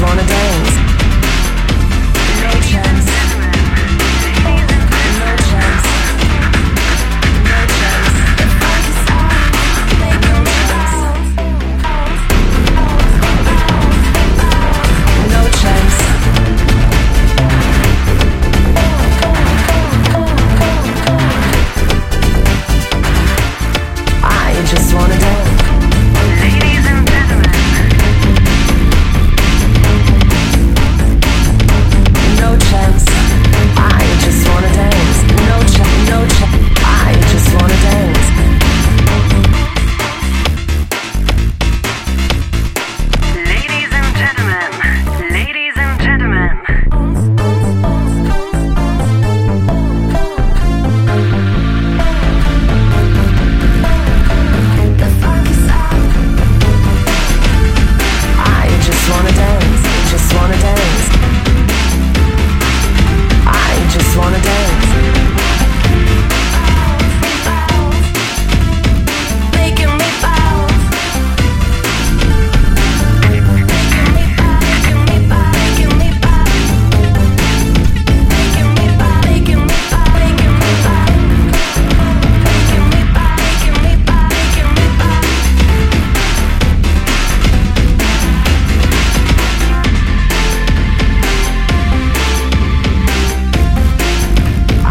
wanna dance.